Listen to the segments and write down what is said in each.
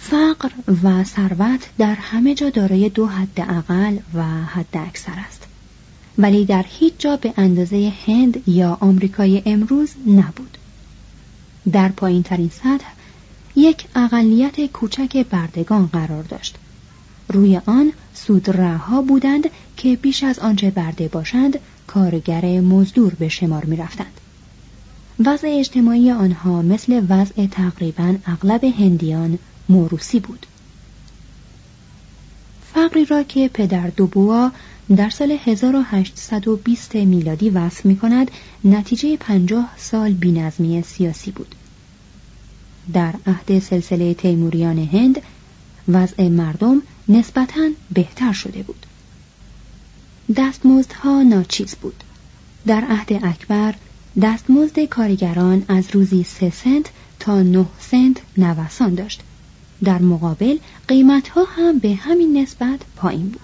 فقر و ثروت در همه جا دارای دو حد اقل و حد اکثر است. ولی در هیچ جا به اندازه هند یا آمریکای امروز نبود. در پایین ترین سطح یک اقلیت کوچک بردگان قرار داشت. روی آن سودرهها بودند که بیش از آنچه برده باشند کارگر مزدور به شمار می رفتند. وضع اجتماعی آنها مثل وضع تقریبا اغلب هندیان موروسی بود. فقری را که پدر دوبوا در سال 1820 میلادی وصف می کند نتیجه پنجاه سال بینظمی سیاسی بود. در عهد سلسله تیموریان هند وضع مردم نسبتاً بهتر شده بود. دستمزدها ناچیز بود. در عهد اکبر دستمزد کارگران از روزی سه سنت تا نه سنت نوسان داشت. در مقابل قیمتها هم به همین نسبت پایین بود.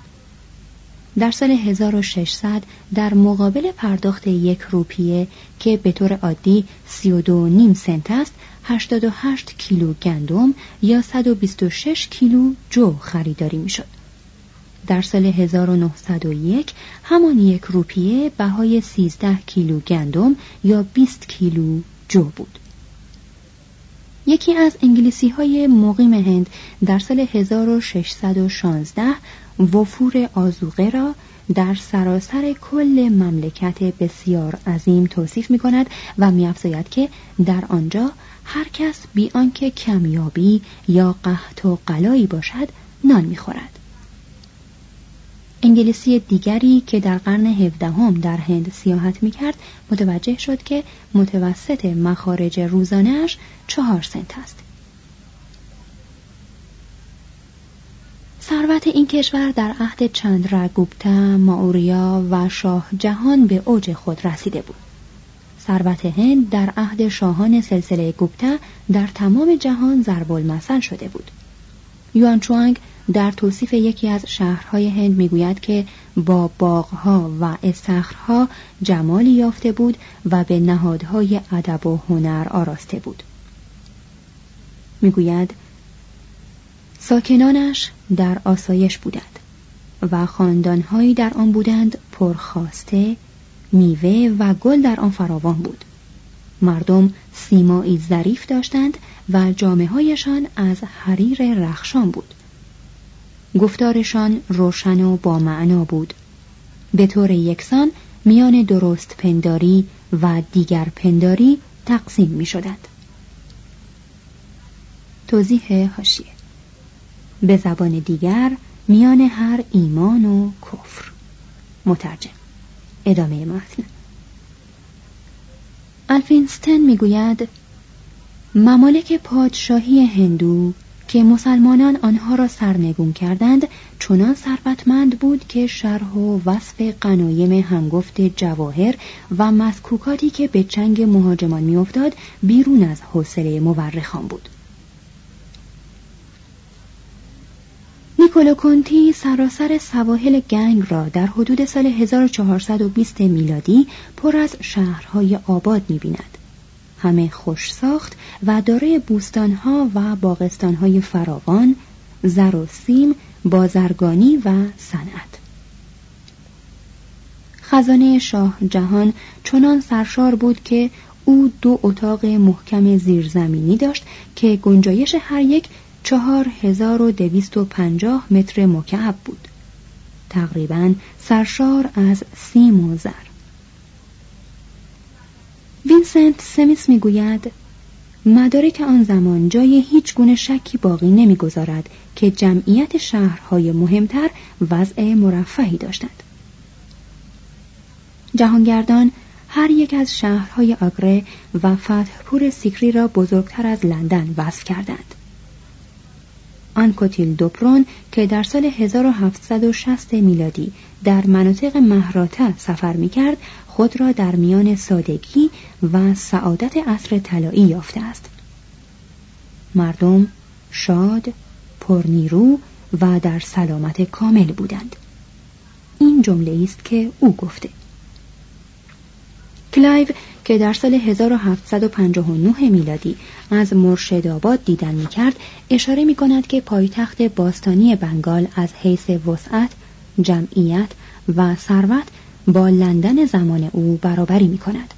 در سال 1600 در مقابل پرداخت یک روپیه که به طور عادی 32 نیم سنت است 88 کیلو گندم یا 126 کیلو جو خریداری می‌شد. در سال 1901 همان یک روپیه بهای 13 کیلو گندم یا 20 کیلو جو بود. یکی از انگلیسی های مقیم هند در سال 1616 وفور آزوقه را در سراسر کل مملکت بسیار عظیم توصیف می کند و می که در آنجا هر کس بی آنکه کمیابی یا قحط و قلایی باشد نان می‌خورد. انگلیسی دیگری که در قرن هفدهم در هند سیاحت می‌کرد متوجه شد که متوسط مخارج روزانهاش چهار سنت است. ثروت این کشور در عهد چندراگوپتا، ماوریا و شاه جهان به اوج خود رسیده بود. ثروت هند در عهد شاهان سلسله گوپتا در تمام جهان ضرب المثل شده بود. یوان چوانگ در توصیف یکی از شهرهای هند می‌گوید که با باغها و استخرها جمالی یافته بود و به نهادهای ادب و هنر آراسته بود. می‌گوید ساکنانش در آسایش بودند و خاندانهایی در آن بودند پرخواسته میوه و گل در آن فراوان بود. مردم سیمایی ظریف داشتند و جامعه هایشان از حریر رخشان بود. گفتارشان روشن و با معنا بود. به طور یکسان میان درست پنداری و دیگر پنداری تقسیم می شدند. توضیح هاشیه به زبان دیگر میان هر ایمان و کفر. مترجم. ادامه متن. الفینستن می‌گوید ممالک پادشاهی هندو که مسلمانان آنها را سرنگون کردند چنان ثروتمند بود که شرح و وصف قنایم هنگفت جواهر و مسکوکاتی که به چنگ مهاجمان میافتاد بیرون از حوصله مورخان بود نیکولو کنتی سراسر سواحل گنگ را در حدود سال 1420 میلادی پر از شهرهای آباد می‌بیند. همه خوش ساخت و دارای بوستانها و باغستانهای فراوان، زر و سیم، بازرگانی و صنعت. خزانه شاه جهان چنان سرشار بود که او دو اتاق محکم زیرزمینی داشت که گنجایش هر یک چهار هزار و دویست و پنجاه متر مکعب بود تقریبا سرشار از سیم و زر وینسنت سمیس می‌گوید مدارک آن زمان جای هیچ گونه شکی باقی نمی‌گذارد که جمعیت شهرهای مهمتر وضع مرفهی داشتند. جهانگردان هر یک از شهرهای آگره و فتحپور سیکری را بزرگتر از لندن وصف کردند. آنکوتیل دوپرون که در سال 1760 میلادی در مناطق مهراته سفر می کرد خود را در میان سادگی و سعادت عصر طلایی یافته است. مردم شاد پرنیرو و در سلامت کامل بودند. این جمله است که او گفته. کلایو که در سال 1759 میلادی از مرشدآباد دیدن می کرد اشاره می کند که پایتخت باستانی بنگال از حیث وسعت، جمعیت و ثروت با لندن زمان او برابری می کند.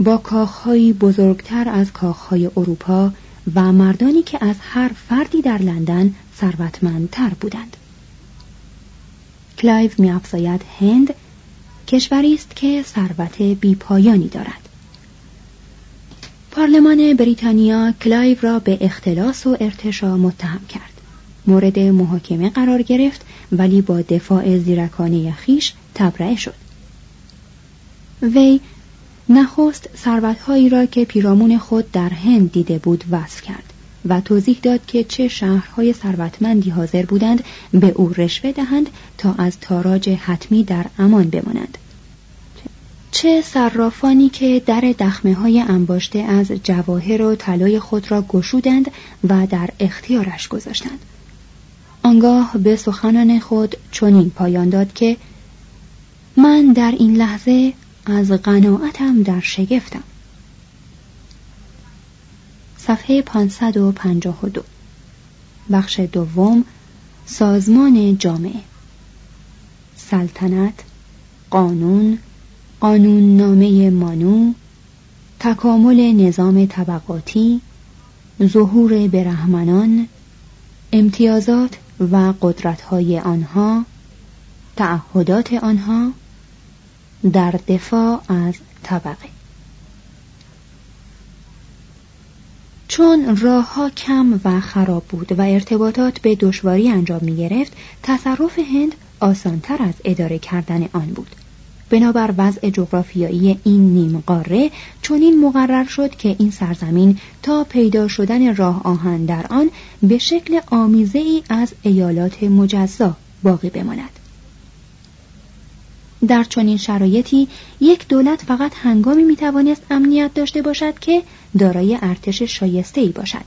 با کاخهایی بزرگتر از کاخهای اروپا و مردانی که از هر فردی در لندن ثروتمندتر بودند. کلایو می هند کشوری است که ثروت بیپایانی دارد. پارلمان بریتانیا کلایو را به اختلاس و ارتشا متهم کرد. مورد محاکمه قرار گرفت ولی با دفاع زیرکانه خیش تبرئه شد. وی نخست ثروتهایی را که پیرامون خود در هند دیده بود وصف کرد. و توضیح داد که چه شهرهای ثروتمندی حاضر بودند به او رشوه دهند تا از تاراج حتمی در امان بمانند. چه صرافانی که در دخمه های انباشته از جواهر و طلای خود را گشودند و در اختیارش گذاشتند. آنگاه به سخنان خود چنین پایان داد که من در این لحظه از قناعتم در شگفتم. صفحه 552 بخش دوم سازمان جامعه. سلطنت قانون قانون نامه مانو تکامل نظام طبقاتی ظهور برهمنان امتیازات و قدرتهای آنها تعهدات آنها در دفاع از طبقه. چون راه کم و خراب بود و ارتباطات به دشواری انجام می گرفت تصرف هند آسانتر از اداره کردن آن بود. بنابر وضع جغرافیایی این نیم قاره چنین مقرر شد که این سرزمین تا پیدا شدن راه آهن در آن به شکل آمیزه ای از ایالات مجزا باقی بماند. در چنین شرایطی یک دولت فقط هنگامی می‌توانست امنیت داشته باشد که دارای ارتش شایسته ای باشد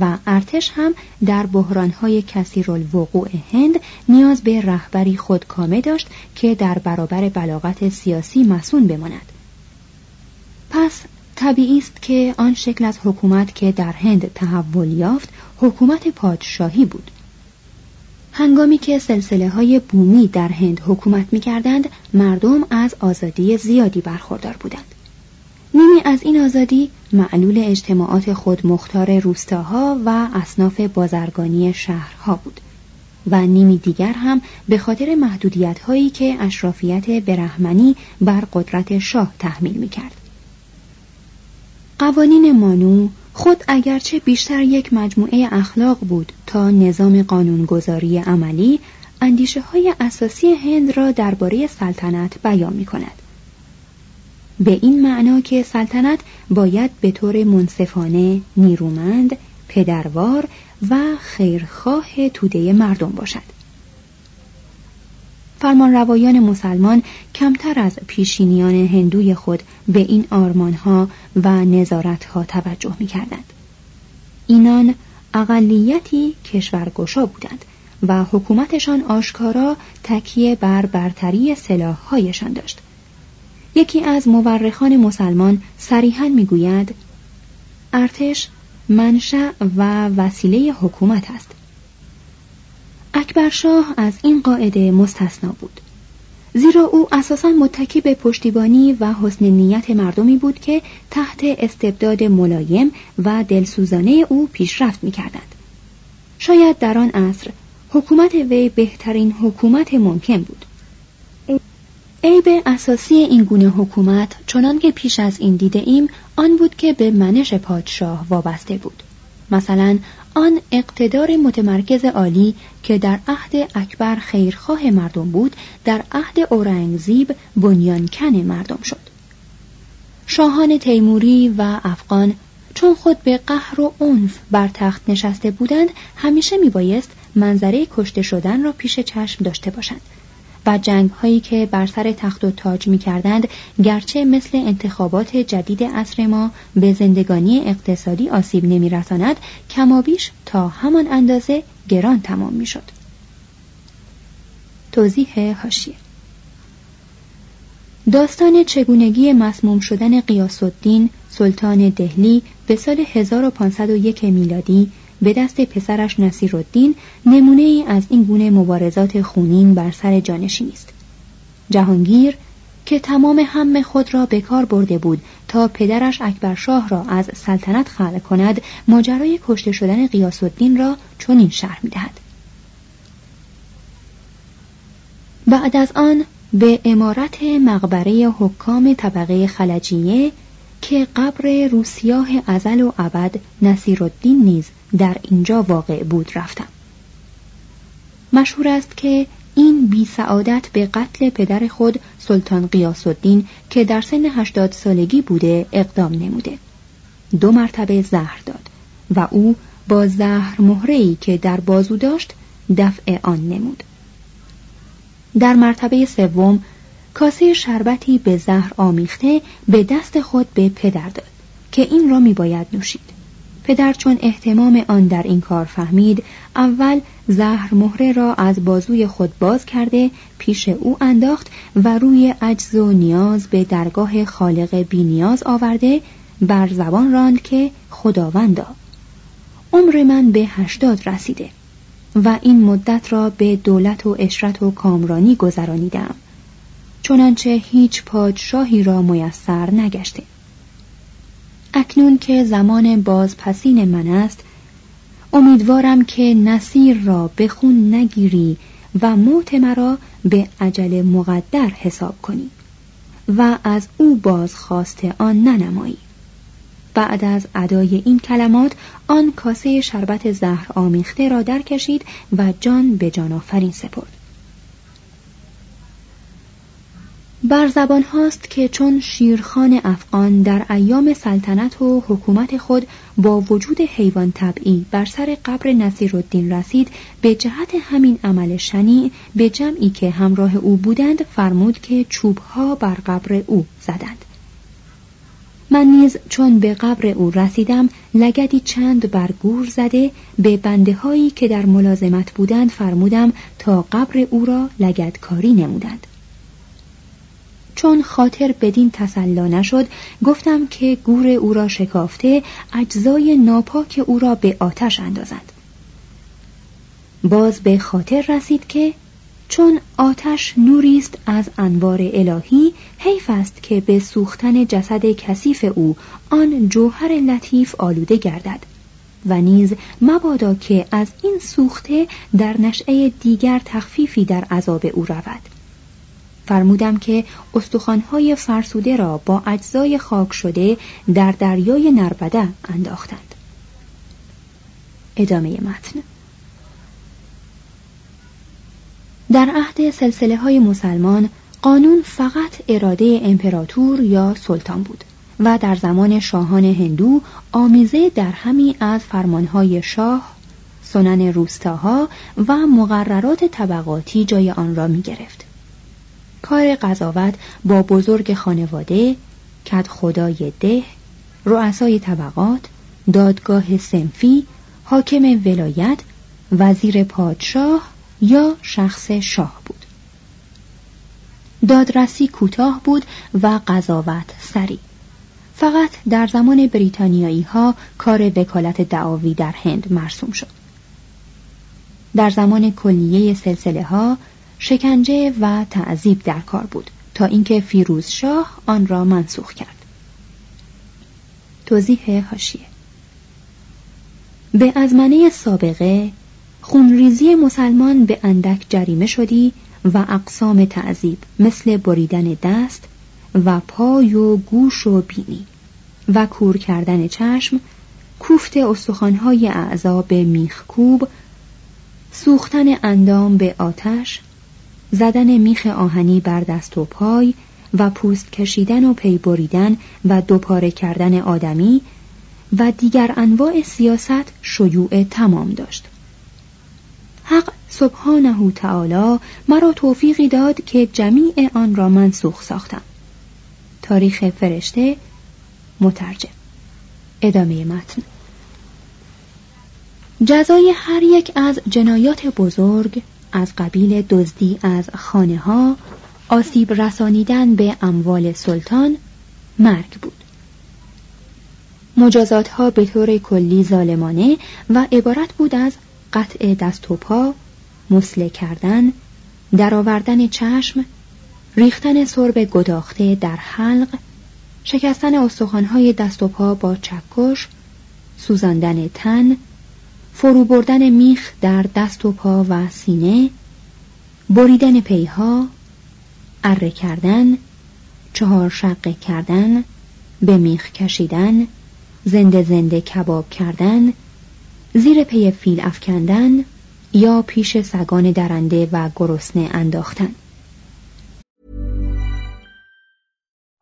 و ارتش هم در بحرانهای کثیرالوقوع هند نیاز به رهبری خودکامه داشت که در برابر بلاغت سیاسی مسون بماند. پس طبیعی است که آن شکل از حکومت که در هند تحول یافت حکومت پادشاهی بود. هنگامی که سلسله های بومی در هند حکومت می کردند مردم از آزادی زیادی برخوردار بودند نیمی از این آزادی معلول اجتماعات خود مختار روستاها و اصناف بازرگانی شهرها بود و نیمی دیگر هم به خاطر محدودیت هایی که اشرافیت برهمنی بر قدرت شاه تحمیل می کرد. قوانین مانو خود اگرچه بیشتر یک مجموعه اخلاق بود تا نظام قانونگذاری عملی اندیشه های اساسی هند را درباره سلطنت بیان می کند. به این معنا که سلطنت باید به طور منصفانه، نیرومند، پدروار و خیرخواه توده مردم باشد. فرمانروایان مسلمان کمتر از پیشینیان هندوی خود به این آرمانها و نظارتها توجه می کردند. اینان اقلیتی کشورگشا بودند و حکومتشان آشکارا تکیه بر برتری سلاحهایشان داشت. یکی از مورخان مسلمان صریحا می‌گوید ارتش منشأ و وسیله حکومت است اکبرشاه از این قاعده مستثنا بود. زیرا او اساسا متکی به پشتیبانی و حسن نیت مردمی بود که تحت استبداد ملایم و دلسوزانه او پیشرفت می‌کردند. شاید در آن عصر حکومت وی بهترین حکومت ممکن بود. عیب اساسی این گونه حکومت چنان که پیش از این دیده ایم آن بود که به منش پادشاه وابسته بود. مثلا آن اقتدار متمرکز عالی که در عهد اکبر خیرخواه مردم بود در عهد اورنگزیب بنیانکن مردم شد. شاهان تیموری و افغان چون خود به قهر و عنف بر تخت نشسته بودند همیشه میبایست منظره کشته شدن را پیش چشم داشته باشند و جنگ هایی که بر سر تخت و تاج می کردند گرچه مثل انتخابات جدید عصر ما به زندگانی اقتصادی آسیب نمی رساند کمابیش تا همان اندازه گران تمام می شد. توضیح هاشیه داستان چگونگی مسموم شدن قیاس الدین سلطان دهلی به سال 1501 میلادی به دست پسرش نصیر الدین نمونه ای از این گونه مبارزات خونین بر سر جانشینی است جهانگیر که تمام هم خود را به کار برده بود تا پدرش اکبرشاه را از سلطنت خلع کند ماجرای کشته شدن قیاس الدین را چنین شرح می‌دهد. بعد از آن به امارت مقبره حکام طبقه خلجیه که قبر روسیاه ازل و ابد نصیرالدین نیز در اینجا واقع بود رفتم. مشهور است که این بی سعادت به قتل پدر خود سلطان قیاس الدین که در سن هشتاد سالگی بوده اقدام نموده. دو مرتبه زهر داد و او با زهر مهرهی که در بازو داشت دفع آن نمود. در مرتبه سوم کاسه شربتی به زهر آمیخته به دست خود به پدر داد که این را میباید نوشید. پدر چون احتمام آن در این کار فهمید اول زهر مهره را از بازوی خود باز کرده پیش او انداخت و روی عجز و نیاز به درگاه خالق بینیاز آورده بر زبان راند که خداوندا. عمر من به هشتاد رسیده و این مدت را به دولت و اشرت و کامرانی گذرانیدم. چنانچه هیچ پادشاهی را میسر نگشته. اکنون که زمان بازپسین من است امیدوارم که نصیر را به خون نگیری و موت مرا به عجل مقدر حساب کنی و از او بازخواست آن ننمایی. بعد از ادای این کلمات آن کاسه شربت زهر آمیخته را درکشید و جان به جان آفرین سپرد. بر زبان هاست که چون شیرخان افغان در ایام سلطنت و حکومت خود با وجود حیوان طبعی بر سر قبر نصیر الدین رسید به جهت همین عمل شنی به جمعی که همراه او بودند فرمود که چوبها بر قبر او زدند. من نیز چون به قبر او رسیدم لگدی چند بر گور زده به بنده هایی که در ملازمت بودند فرمودم تا قبر او را لگدکاری نمودند. چون خاطر بدین تسلا نشد گفتم که گور او را شکافته اجزای ناپاک او را به آتش اندازند باز به خاطر رسید که چون آتش نوری است از انوار الهی حیف است که به سوختن جسد کثیف او آن جوهر لطیف آلوده گردد و نیز مبادا که از این سوخته در نشعه دیگر تخفیفی در عذاب او رود. فرمودم که استخوانهای فرسوده را با اجزای خاک شده در دریای نربده انداختند ادامه متن در عهد سلسله های مسلمان قانون فقط اراده امپراتور یا سلطان بود و در زمان شاهان هندو آمیزه در همی از فرمانهای شاه سنن روستاها و مقررات طبقاتی جای آن را می گرفت. کار قضاوت با بزرگ خانواده، کد خدای ده، رؤسای طبقات، دادگاه سنفی، حاکم ولایت، وزیر پادشاه یا شخص شاه بود. دادرسی کوتاه بود و قضاوت سری فقط در زمان بریتانیایی ها کار وکالت دعاوی در هند مرسوم شد. در زمان کلیه سلسله ها شکنجه و تعذیب در کار بود تا اینکه فیروز شاه آن را منسوخ کرد. توضیح هاشیه به ازمنه سابقه خونریزی مسلمان به اندک جریمه شدی و اقسام تعذیب مثل بریدن دست و پای و گوش و بینی و کور کردن چشم کوفت استخوانهای اعضا به میخکوب سوختن اندام به آتش زدن میخ آهنی بر دست و پای و پوست کشیدن و پی بریدن و دوپاره کردن آدمی و دیگر انواع سیاست شیوع تمام داشت. حق سبحانه تعالی مرا توفیقی داد که جمیع آن را منسوخ ساختم. تاریخ فرشته مترجم. ادامه متن. جزای هر یک از جنایات بزرگ از قبیل دزدی از خانه ها آسیب رسانیدن به اموال سلطان مرگ بود. مجازات ها به طور کلی ظالمانه و عبارت بود از قطع دست و پا مسله کردن درآوردن چشم ریختن سرب گداخته در حلق شکستن استخوانهای دست و پا با چکش سوزاندن تن فرو بردن میخ در دست و پا و سینه بریدن پیها اره کردن چهار شقه کردن به میخ کشیدن زنده زنده کباب کردن زیر پی فیل افکندن یا پیش سگان درنده و گرسنه انداختن.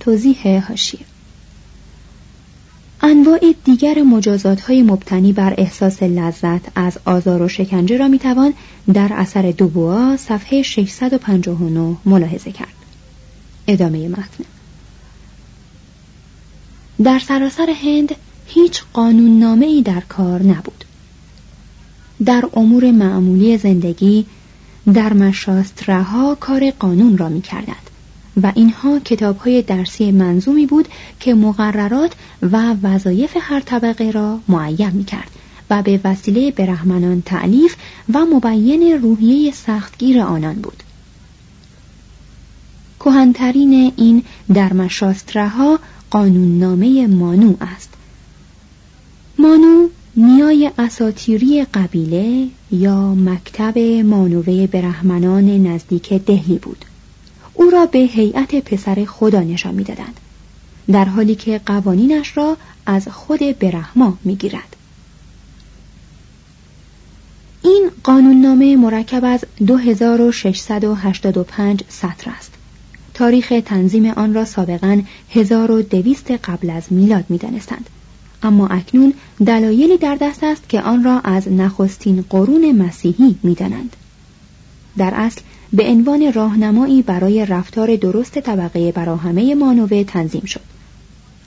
توضیح هاشیه. انواع دیگر مجازات های مبتنی بر احساس لذت از آزار و شکنجه را می‌توان در اثر دوبوا صفحه 659 ملاحظه کرد. ادامه متن. در سراسر هند هیچ قانون ای در کار نبود. در امور معمولی زندگی در مشاسترها کار قانون را می کردند و اینها کتاب های درسی منظومی بود که مقررات و وظایف هر طبقه را معین می کرد و به وسیله برهمنان تعلیف و مبین روحیه سختگیر آنان بود. کهنترین این در مشاسترها قانوننامه مانو است. مانو نیای اساتیری قبیله یا مکتب مانوه برهمنان نزدیک دهلی بود. او را به هیئت پسر خدا نشان می‌دادند. در حالی که قوانینش را از خود برهما می‌گیرد. این قانوننامه مرکب از 2685 سطر است. تاریخ تنظیم آن را سابقا 1200 قبل از میلاد می‌دانستند. اما اکنون دلایلی در دست است که آن را از نخستین قرون مسیحی می‌دانند. در اصل به عنوان راهنمایی برای رفتار درست طبقه براهمه مانوه تنظیم شد.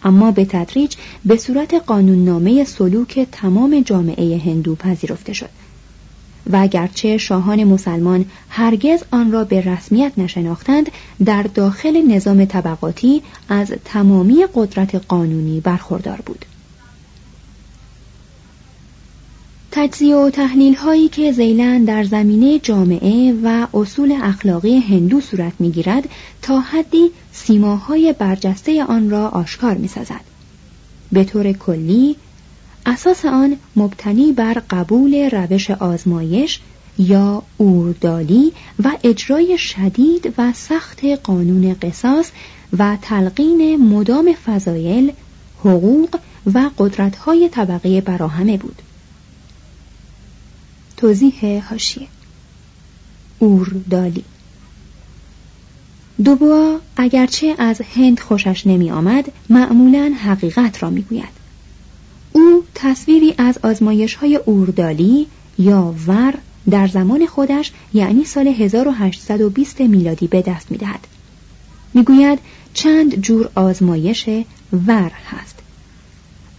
اما به تدریج به صورت قانوننامه سلوک تمام جامعه هندو پذیرفته شد. و اگرچه شاهان مسلمان هرگز آن را به رسمیت نشناختند در داخل نظام طبقاتی از تمامی قدرت قانونی برخوردار بود. تجزیه و تحلیل هایی که زیلن در زمینه جامعه و اصول اخلاقی هندو صورت می‌گیرد تا حدی سیماهای برجسته آن را آشکار می سازد. به طور کلی اساس آن مبتنی بر قبول روش آزمایش یا اوردالی و اجرای شدید و سخت قانون قصاص و تلقین مدام فضایل، حقوق و قدرت‌های طبقه براهمه بود. توضیح هاشیه اوردالی دوبوا اگرچه از هند خوشش نمی آمد معمولا حقیقت را می گوید. او تصویری از آزمایش های اوردالی یا ور در زمان خودش یعنی سال 1820 میلادی به دست می دهد. می گوید چند جور آزمایش ور هست.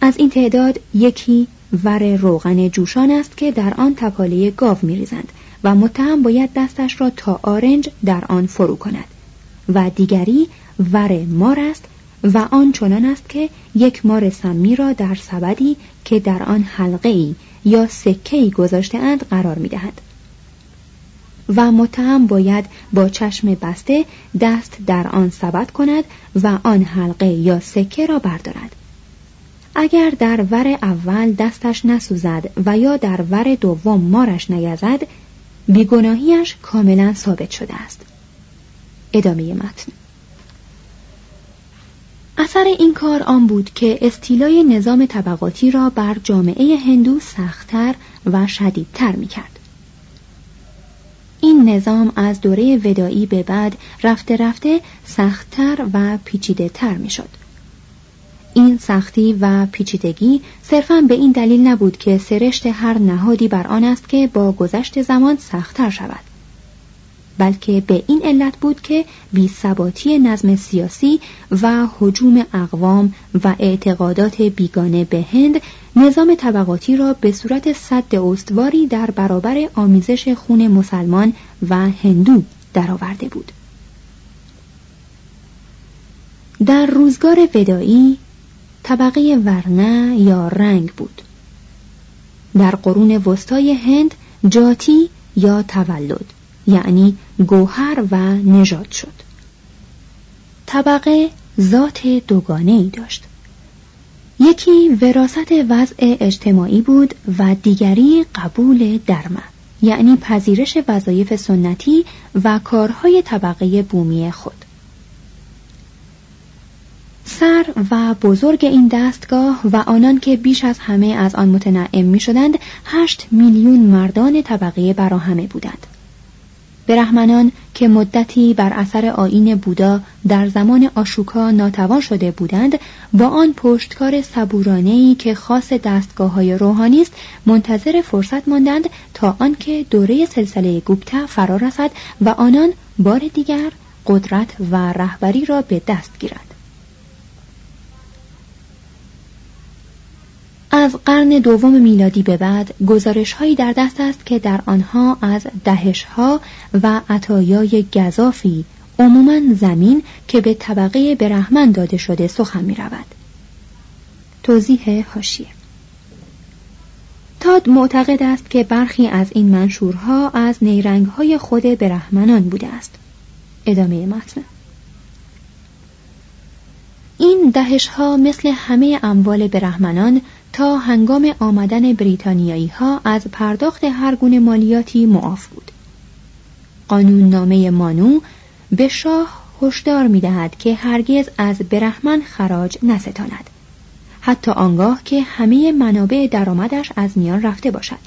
از این تعداد یکی ور روغن جوشان است که در آن تپاله گاو ریزند و متهم باید دستش را تا آرنج در آن فرو کند و دیگری ور مار است و آن چنان است که یک مار سمی را در سبدی که در آن حلقه ای یا سکه ای گذاشته اند قرار می دهند. و متهم باید با چشم بسته دست در آن سبد کند و آن حلقه یا سکه را بردارد. اگر در ور اول دستش نسوزد و یا در ور دوم مارش نیزد بیگناهیش کاملا ثابت شده است ادامه متن اثر این کار آن بود که استیلای نظام طبقاتی را بر جامعه هندو سختتر و شدیدتر می کرد. این نظام از دوره ودایی به بعد رفته رفته سختتر و پیچیده تر می شد. این سختی و پیچیدگی صرفا به این دلیل نبود که سرشت هر نهادی بر آن است که با گذشت زمان سختتر شود. بلکه به این علت بود که بیثباتی نظم سیاسی و حجوم اقوام و اعتقادات بیگانه به هند نظام طبقاتی را به صورت صد استواری در برابر آمیزش خون مسلمان و هندو درآورده بود. در روزگار ودایی طبقه ورنه یا رنگ بود. در قرون وسطای هند جاتی یا تولد یعنی گوهر و نژاد شد. طبقه ذات دوگانه ای داشت. یکی وراست وضع اجتماعی بود و دیگری قبول درمه یعنی پذیرش وظایف سنتی و کارهای طبقه بومی خود. سر و بزرگ این دستگاه و آنان که بیش از همه از آن متنعم می شدند هشت میلیون مردان طبقه براهمه بودند. برهمنان که مدتی بر اثر آین بودا در زمان آشوکا ناتوان شده بودند با آن پشتکار صبورانهی که خاص دستگاه های روحانی است منتظر فرصت ماندند تا آنکه دوره سلسله گوپتا فرا رسد و آنان بار دیگر قدرت و رهبری را به دست گیرند. از قرن دوم میلادی به بعد گزارش هایی در دست است که در آنها از دهش ها و عطایای گذافی عموما زمین که به طبقه برهمن داده شده سخن می رود. توضیح هاشیه تاد معتقد است که برخی از این منشورها از نیرنگ های خود برهمنان بوده است. ادامه متن این دهش ها مثل همه اموال برهمنان تا هنگام آمدن بریتانیایی ها از پرداخت هر گونه مالیاتی معاف بود. قانون نامه مانو به شاه هشدار می دهد که هرگز از برهمن خراج نستاند. حتی آنگاه که همه منابع درآمدش از میان رفته باشد.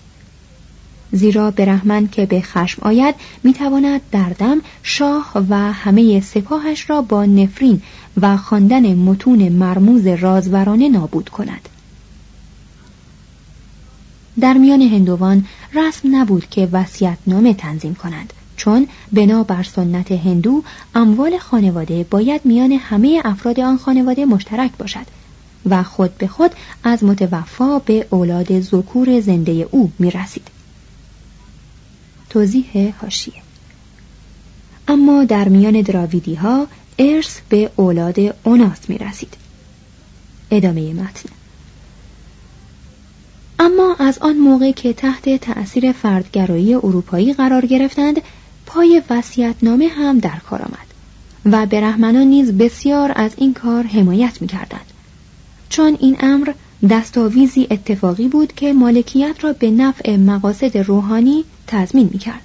زیرا برهمن که به خشم آید می‌تواند در دم شاه و همه سپاهش را با نفرین و خواندن متون مرموز رازورانه نابود کند در میان هندوان رسم نبود که نامه تنظیم کنند چون بنا بر سنت هندو اموال خانواده باید میان همه افراد آن خانواده مشترک باشد و خود به خود از متوفا به اولاد ذکور زنده او می رسید. توضیح هاشیه اما در میان دراویدی ها ارث به اولاد اوناس می رسید. ادامه متن اما از آن موقع که تحت تأثیر فردگرایی اروپایی قرار گرفتند پای نامه هم در کار آمد و برهمنان نیز بسیار از این کار حمایت می کردند. چون این امر دستاویزی اتفاقی بود که مالکیت را به نفع مقاصد روحانی تضمین می کرد.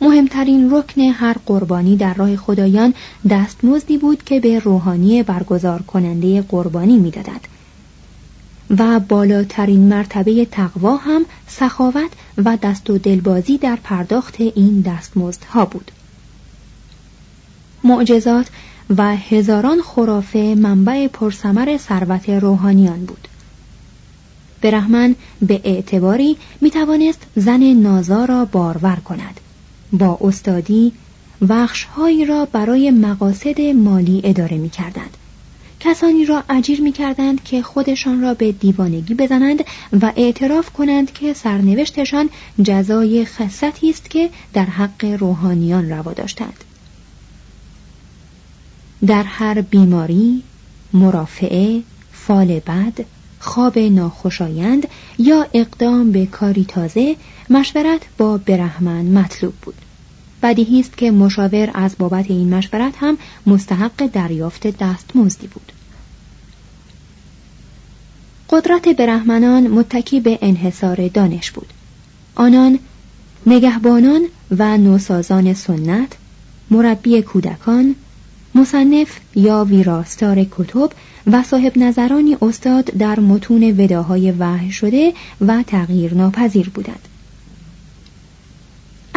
مهمترین رکن هر قربانی در راه خدایان دستمزدی بود که به روحانی برگزار کننده قربانی می‌دادند و بالاترین مرتبه تقوا هم سخاوت و دست و دلبازی در پرداخت این دستمزدها بود معجزات و هزاران خرافه منبع پرسمر ثروت روحانیان بود برهمن به اعتباری می توانست زن نازا را بارور کند با استادی وخشهایی را برای مقاصد مالی اداره می کردند. کسانی را اجیر می کردند که خودشان را به دیوانگی بزنند و اعتراف کنند که سرنوشتشان جزای خصتی است که در حق روحانیان روا داشتند. در هر بیماری، مرافعه، فال بد، خواب ناخوشایند یا اقدام به کاری تازه مشورت با برهمن مطلوب بود بدیهی است که مشاور از بابت این مشورت هم مستحق دریافت دستمزدی بود قدرت برهمنان متکی به انحصار دانش بود آنان نگهبانان و نوسازان سنت مربی کودکان مصنف یا ویراستار کتب و صاحب نظرانی استاد در متون وداهای وحی شده و تغییر ناپذیر بودند.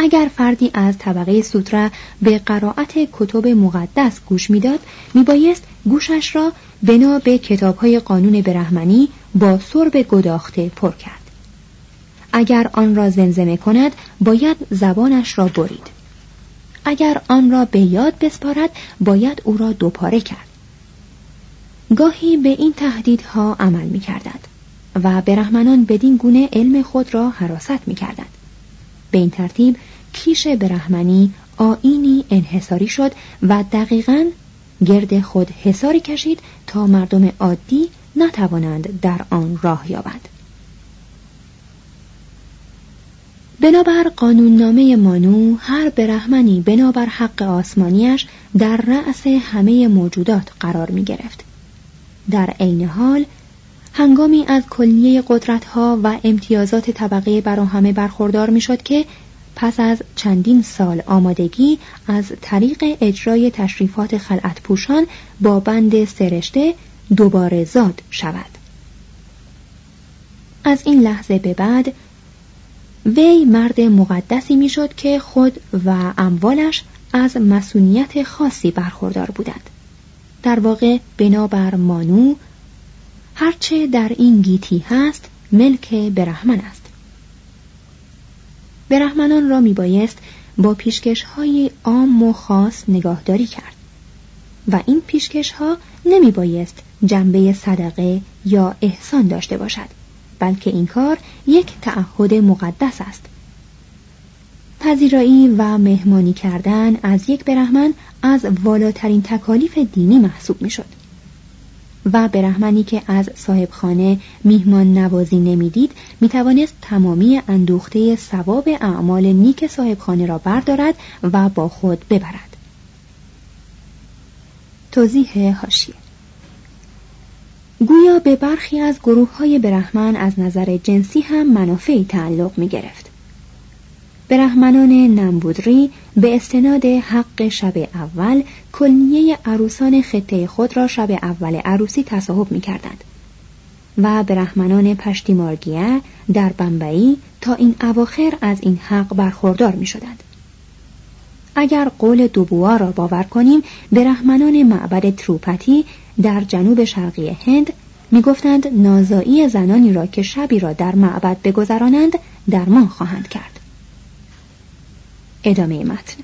اگر فردی از طبقه سوترا به قرائت کتب مقدس گوش می‌داد میبایست گوشش را بنا به کتابهای قانون برهمنی با سرب گداخته پر کرد. اگر آن را زمزمه کند باید زبانش را برید. اگر آن را به یاد بسپارد باید او را دوپاره کرد. گاهی به این تهدیدها عمل می کردند و برهمنان بدین گونه علم خود را حراست می کردند. به این ترتیب کیش برهمنی آینی انحصاری شد و دقیقا گرد خود حساری کشید تا مردم عادی نتوانند در آن راه یابند. بنابر قانوننامه مانو هر برهمنی بنابر حق آسمانیش در رأس همه موجودات قرار می گرفت. در عین حال هنگامی از کلیه قدرتها و امتیازات طبقه برا همه برخوردار می شد که پس از چندین سال آمادگی از طریق اجرای تشریفات خلعت پوشان با بند سرشته دوباره زاد شود. از این لحظه به بعد وی مرد مقدسی می‌شد که خود و اموالش از مسئولیت خاصی برخوردار بودند در واقع بنابر مانو هرچه در این گیتی هست ملک برهمن است برهمنان را میبایست با پیشکش های عام و خاص نگاهداری کرد و این پیشکش ها نمی بایست جنبه صدقه یا احسان داشته باشد بلکه این کار یک تعهد مقدس است پذیرایی و مهمانی کردن از یک برهمن از والاترین تکالیف دینی محسوب می شد. و برهمنی که از صاحب خانه میهمان نوازی نمی‌دید می توانست تمامی اندوخته ثواب اعمال نیک صاحب خانه را بردارد و با خود ببرد. توضیح هاشیه گویا به برخی از گروه های برهمن از نظر جنسی هم منافعی تعلق می گرفت. برهمنان نمبودری به استناد حق شب اول کلیه عروسان خطه خود را شب اول عروسی تصاحب می کردند. و برهمنان پشتیمارگیه در بمبئی تا این اواخر از این حق برخوردار می شدند. اگر قول دوبوا را باور کنیم برهمنان معبد تروپتی در جنوب شرقی هند می‌گفتند نازایی زنانی را که شبی را در معبد بگذرانند درمان خواهند کرد ادامه متن.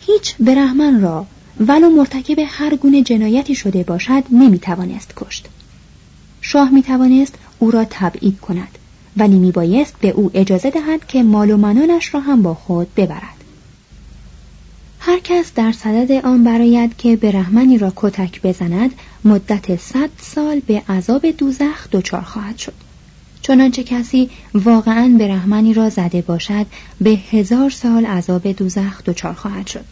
هیچ برهمن را ولو مرتکب هر گونه جنایتی شده باشد نمی‌توانست کشت. شاه می‌توانست او را تبعید کند ولی میبایست به او اجازه دهد که مال و منانش را هم با خود ببرد. هر کس در صدد آن براید که برهمنی را کتک بزند مدت صد سال به عذاب دوزخ دچار خواهد شد. چنانچه کسی واقعا برهمنی را زده باشد به هزار سال عذاب دوزخ دچار خواهد شد.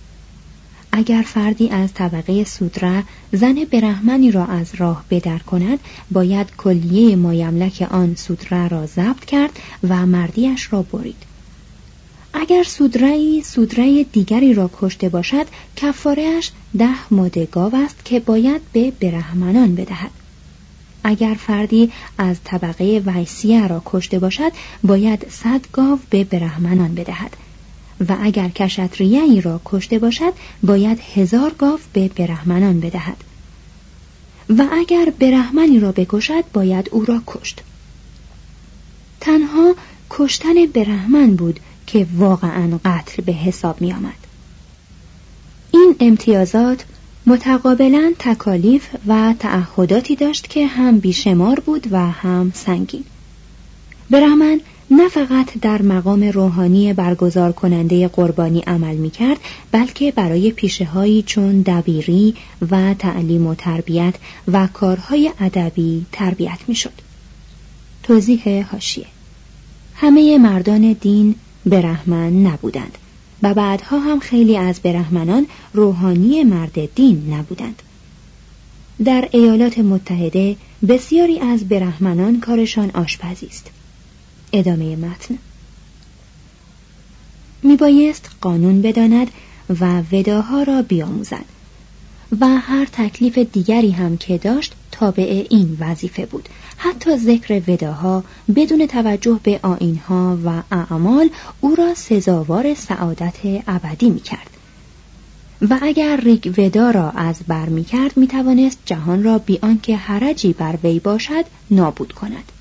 اگر فردی از طبقه سودره زن برهمنی را از راه بدر کند باید کلیه مایملک آن سودره را ضبط کرد و مردیش را برید. اگر سودرهی سودره دیگری را کشته باشد کفارهش ده ماده گاو است که باید به برهمنان بدهد. اگر فردی از طبقه ویسیه را کشته باشد باید صد گاو به برهمنان بدهد. و اگر کشتریهی را کشته باشد باید هزار گاو به برهمنان بدهد. و اگر برهمنی را بکشد باید او را کشت. تنها کشتن برهمن بود که واقعا قتل به حساب می آمد. این امتیازات متقابلا تکالیف و تعهداتی داشت که هم بیشمار بود و هم سنگین. برهمن نه فقط در مقام روحانی برگزار کننده قربانی عمل می کرد بلکه برای پیشه چون دبیری و تعلیم و تربیت و کارهای ادبی تربیت می شد. توضیح هاشیه همه مردان دین برهمن نبودند و بعدها هم خیلی از برهمنان روحانی مرد دین نبودند. در ایالات متحده بسیاری از برهمنان کارشان آشپزی است. ادامه متن. میبایست قانون بداند و وداها را بیاموزد و هر تکلیف دیگری هم که داشت تابع این وظیفه بود. حتی ذکر وداها بدون توجه به آینها و اعمال او را سزاوار سعادت ابدی می کرد. و اگر ریگ ودا را از بر می کرد می توانست جهان را بی آنکه حرجی بر وی باشد نابود کند.